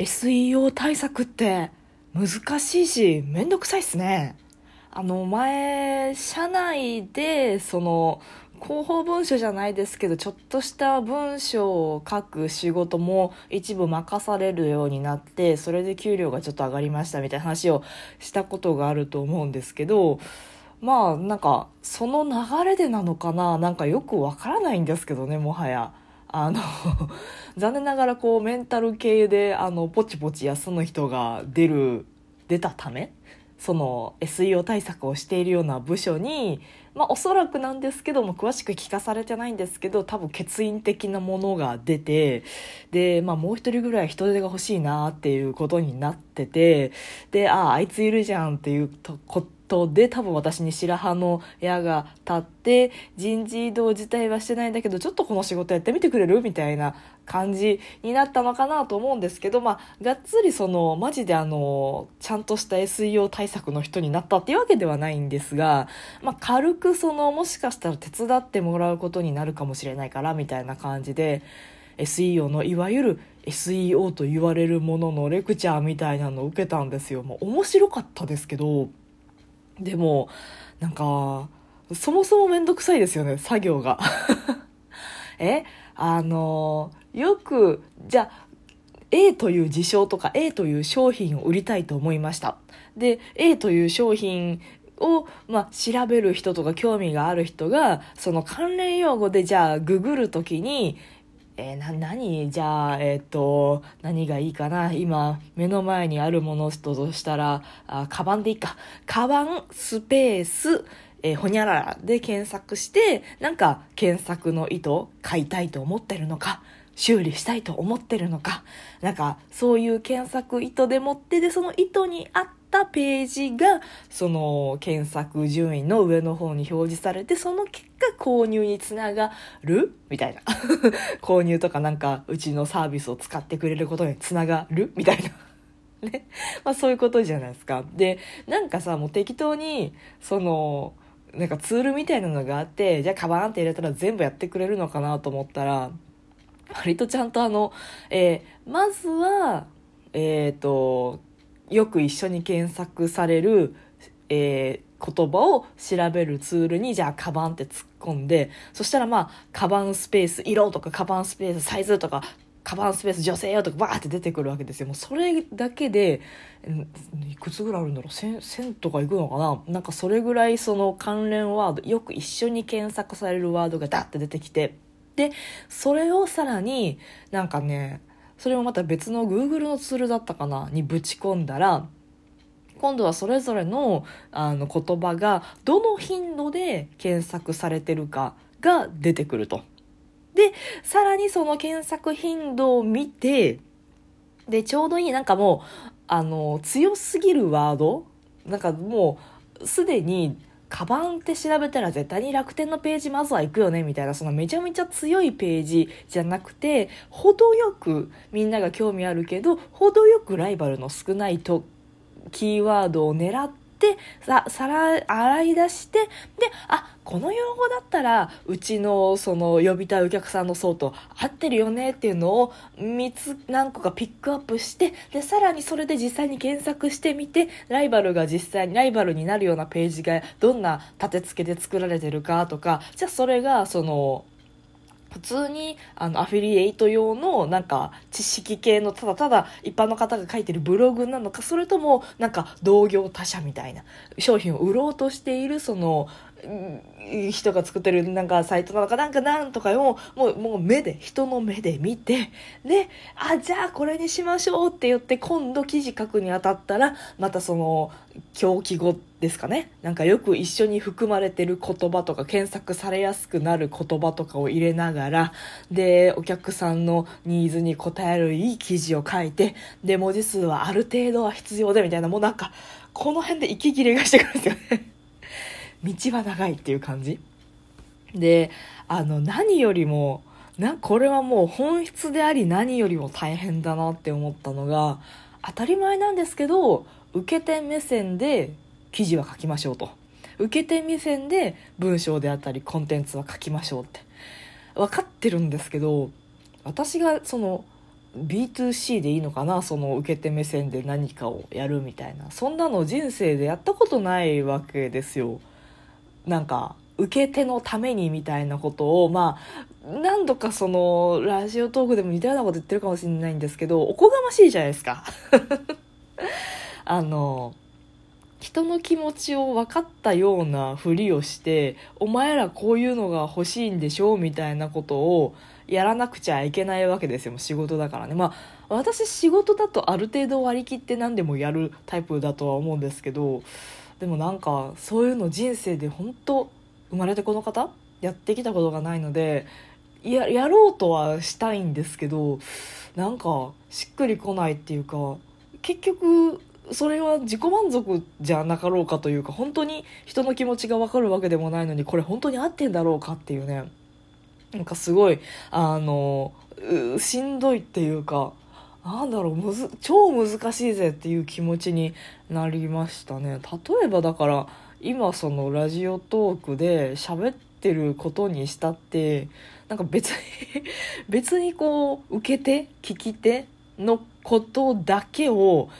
SEO 対策って難しいしめんどくさいっすね。あの前、社内でその広報文書じゃないですけどちょっとした文章を書く仕事も一部任されるようになってそれで給料がちょっと上がりましたみたいな話をしたことがあると思うんですけどまあなんかその流れでなのかななんかよくわからないんですけどねもはや。あの 残念ながらこうメンタル系であのポチポチ休む人が出る出たためその SEO 対策をしているような部署に、まあ、おそらくなんですけども詳しく聞かされてないんですけど多分欠員的なものが出てで、まあ、もう一人ぐらい人手が欲しいなっていうことになっててであああいついるじゃんっていうことで多分私に白羽の矢が立って人事異動自体はしてないんだけどちょっとこの仕事やってみてくれる？みたいな感じになったのかなと思うんですけどまあがっつりそのマジであのちゃんとした SEO 対策の人になったっていうわけではないんですが、まあ、軽くそのもしかしたら手伝ってもらうことになるかもしれないからみたいな感じで SEO のいわゆる SEO と言われるもののレクチャーみたいなのを受けたんですよ。もう面白かったですけどでもなんかそもそもめんどくさいですよね作業が え？あのよくじゃあ A という事象とか A という商品を売りたいと思いました。で A という商品を、まあ、調べる人とか興味がある人がその関連用語でじゃあググる時にえー、な、何？じゃあ、えっ、と、何がいいかな？今、目の前にあるものとしたら、あ、カバンでいいか。カバン、スペース、えー、ほにゃららで検索して、なんか、検索の意図、買いたいと思ってるのか、修理したいと思ってるのか、なんか、そういう検索意図でもって、で、その意図に合ったページがその検索順位の上の方に表示されてその結果購入につながる？みたいな。購入とかなんかうちのサービスを使ってくれることにつながる？みたいな。ね。まあそういうことじゃないですか。で、なんかさ、もう適当に、その、なんかツールみたいなのがあって、じゃあカバンって入れたら全部やってくれるのかなと思ったら、割とちゃんとあの、えー、まずは、えっ、ー、と、よく一緒に検索される、えー、言葉を調べるツールにじゃあカバンって突っ込んでそしたらまあカバンスペース色とかカバンスペースサイズとかカバンスペース女性よとかバーって出てくるわけですよ。もうそれだけでいくつぐらいあるんだろう？1000, とかいくのかな？なんかそれぐらいその関連ワードよく一緒に検索されるワードがダッて出てきてでそれをさらになんかねそれもまた別の Google のツールだったかなにぶち込んだら今度はそれぞれのあの言葉がどの頻度で検索されてるかが出てくると。で、さらにその検索頻度を見て、で、ちょうどいいなんかもう、あの、強すぎるワードなんかもう、すでにカバンって調べたら絶対に楽天のページまずは行くよねみたいなそのめちゃめちゃ強いページじゃなくて程よくみんなが興味あるけど程よくライバルの少ないとキーワードを狙ってでささら洗い出してであこの用語だったらうちのその呼びたいお客さんの層と合ってるよねっていうのを3つ何個かピックアップしてでさらにそれで実際に検索してみてライバルが実際にライバルになるようなページがどんな立て付けで作られてるかとかじゃあそれがその普通にあのアフィリエイト用のなんか知識系のただただ一般の方が書いてるブログなのかそれともなんか同業他社みたいな商品を売ろうとしているその人が作ってるなんかサイトなのかなんかなんとかをもうもう目で人の目で見てであじゃあこれにしましょうって言って今度記事書くにあたったらまたその狂気語ですかね？なんかよく一緒に含まれてる言葉とか検索されやすくなる言葉とかを入れながらでお客さんのニーズに応えるいい記事を書いてで文字数はある程度は必要でみたいなもうなんかこの辺で息切れがしてくるんですよね。道は長いっていう感じ。であの何よりもなこれはもう本質であり何よりも大変だなって思ったのが当たり前なんですけど受け手目線で記事は書きましょうと。受け手目線で文章であったりコンテンツは書きましょうって。分かってるんですけど私がその B2C でいいのかな？その受け手目線で何かをやるみたいな。そんなの人生でやったことないわけですよ。なんか受け手のためにみたいなことをまあ何度かそのラジオトークでも似たようなこと言ってるかもしれないんですけどおこがましいじゃないですか。あの人の気持ちを分かったようなふりをしてお前らこういうのが欲しいんでしょ？みたいなことをやらなくちゃいけないわけですよ。仕事だからね。まあ私仕事だとある程度割り切って何でもやるタイプだとは思うんですけどでもなんかそういうの人生で本当生まれてこの方やってきたことがないのでややろうとはしたいんですけどなんかしっくりこないっていうか結局それは自己満足じゃなかろうかというか本当に人の気持ちが分かるわけでもないのにこれ本当に合ってんだろうかっていうね。なんかすごいあのしんどいっていうかなんだろうむず超難しいぜっていう気持ちになりましたね。例えばだから今そのラジオトークで喋ってることにしたってなんか別に 別にこう受けて聞き手のことだけを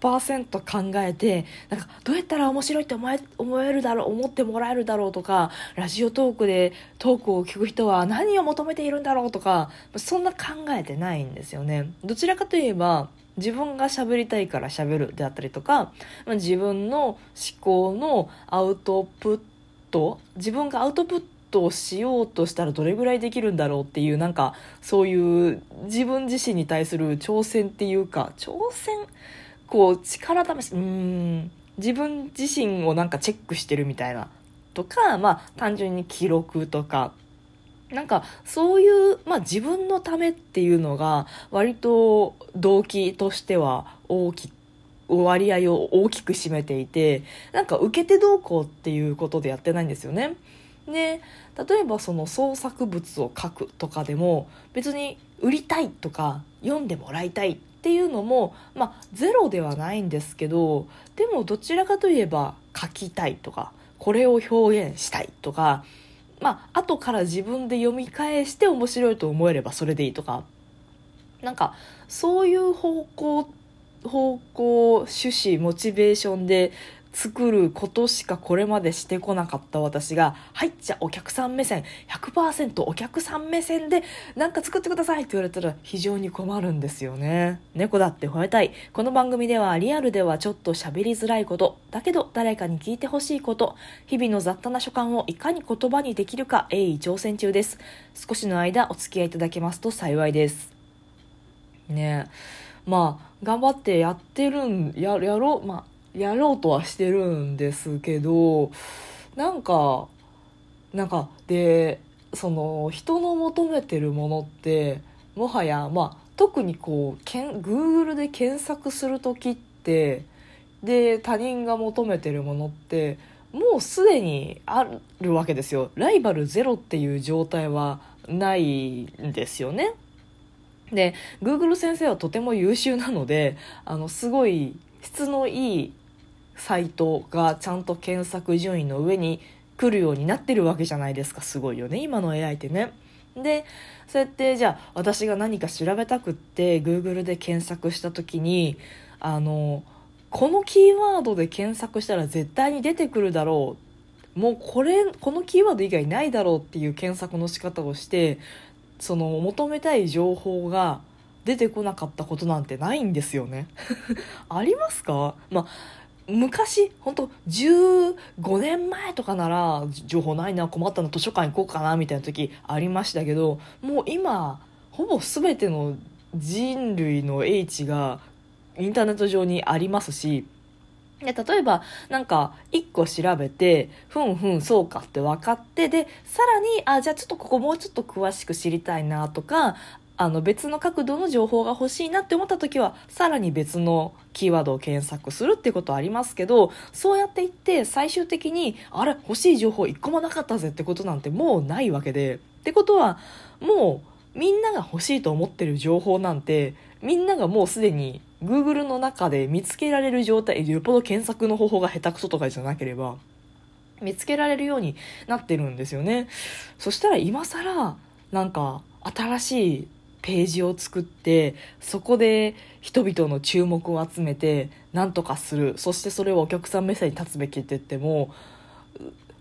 100%考えてなんかどうやったら面白いって思え思えるだろう思ってもらえるだろうとかラジオトークでトークを聞く人は何を求めているんだろうとかそんな考えてないんですよね。どちらかといえば自分が喋りたいから喋るであったりとか自分の思考のアウトプット自分がアウトプットトをしようとしたらどれぐらいできるんだろうっていうなんかそういう自分自身に対する挑戦っていうか挑戦こう力試しうん自分自身をなんかチェックしてるみたいなとかまあ単純に記録とかなんかそういう、まあ、自分のためっていうのが割と動機としては大き割合を大きく占めていてなんか受け手動向っていうことでやってないんですよね。で例えばその創作物を書くとかでも別に売りたいとか読んでもらいたいっていうのもまあゼロではないんですけどでもどちらかといえば書きたいとかこれを表現したいとかまあ後から自分で読み返して面白いと思えればそれでいいとか。なんかそういう方向方向趣旨モチベーションで作ることしかこれまでしてこなかった私が、はい、じゃお客さん目線、100%お客さん目線でなんか作ってくださいって言われたら非常に困るんですよね。猫だって吠えたい。この番組ではリアルではちょっと喋りづらいこと、だけど誰かに聞いてほしいこと、日々の雑多な所感をいかに言葉にできるか鋭意挑戦中です。少しの間お付き合いいただけますと幸いです。ねまあ、頑張ってやってるん、や、やろう、まあ、やろうとはしてるんですけどなんかなんかでその人の求めてるものってもはやまあ特にこうけん Google で検索する時ってで他人が求めてるものってもうすでにあるわけですよ。ライバルゼロっていう状態はないんですよね。で Google 先生はとても優秀なのであのすごい質のいいサイトがちゃんと検索順位の上に来るようになってるわけじゃないですか。すごいよね。今の AI ってね。でそうやってじゃあ私が何か調べたくって Google で検索した時にあのこのキーワードで検索したら絶対に出てくるだろう。もうこれこのキーワード以外ないだろうっていう検索の仕方をしてその求めたい情報が出てこなかったことなんてないんですよね。ありますか？まあ昔本当15年前とかなら情報ないな困ったな図書館行こうかなみたいな時ありましたけどもう今ほぼ全ての人類の英知がインターネット上にありますしで例えばなんか1個調べてふんふんそうかって分かってでさらにあじゃあちょっとここもうちょっと詳しく知りたいなとかあの別の角度の情報が欲しいなって思った時はさらに別のキーワードを検索するってことはありますけどそうやっていって最終的にあれ欲しい情報1個もなかったぜってことなんてもうないわけで。ってことはもうみんなが欲しいと思ってる情報なんてみんながもうすでに Google の中で見つけられる状態よっぽど検索の方法が下手くそとかじゃなければ見つけられるようになってるんですよね。そしたら今更なんか新しいページを作ってそこで人々の注目を集めて何とかするそしてそれをお客さん目線に立つべきって言っても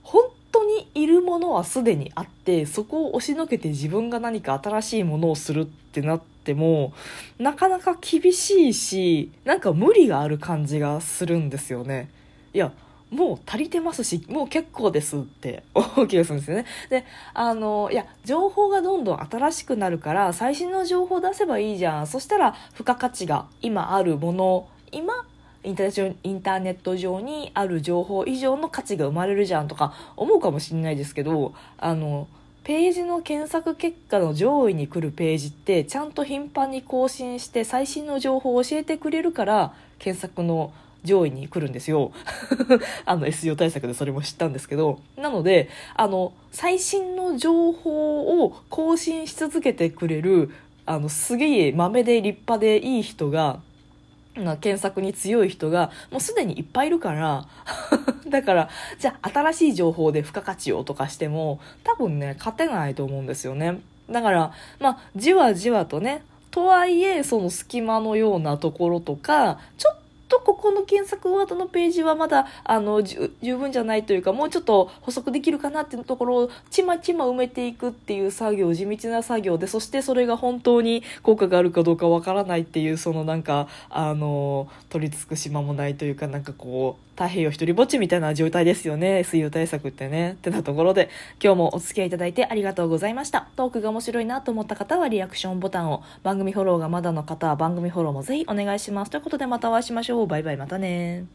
本当にいるものはすでにあってそこを押しのけて自分が何か新しいものをするってなってもなかなか厳しいしなんか無理がある感じがするんですよね。いやもう足りてますし、もう結構ですって思う気がするんですよね。で、あの、いや、情報がどんどん新しくなるから、最新の情報を出せばいいじゃん。そしたら、付加価値が今あるもの、今、インターネット上にある情報以上の価値が生まれるじゃんとか思うかもしれないですけど、あの、ページの検索結果の上位に来るページってちゃんと頻繁に更新して最新の情報を教えてくれるから検索の上位に来るんですよ。あの SEO 対策でそれも知ったんですけど。なので、あの、最新の情報を更新し続けてくれる、あの、すげえ豆で立派でいい人が、な検索に強い人がもうすでにいっぱいいるから だからじゃあ新しい情報で付加価値をとかしても多分ね勝てないと思うんですよねだからまあじわじわとねとはいえその隙間のようなところとかちょっとここの検索ワードのページはまだあの十分じゃないというかもうちょっと補足できるかなっていうところをちまちま埋めていくっていう作業地道な作業でそしてそれが本当に効果があるかどうかわからないっていうそのなんかあの取り付く島もないというかなんかこう太平洋一人ぼっちみたいな状態ですよね。水曜対策ってね。ってなところで今日もお付き合いいただいてありがとうございました。トークが面白いなと思った方はリアクションボタンを番組フォローがまだの方は番組フォローもぜひお願いします。ということでまたお会いしましょう。バイバイ。またね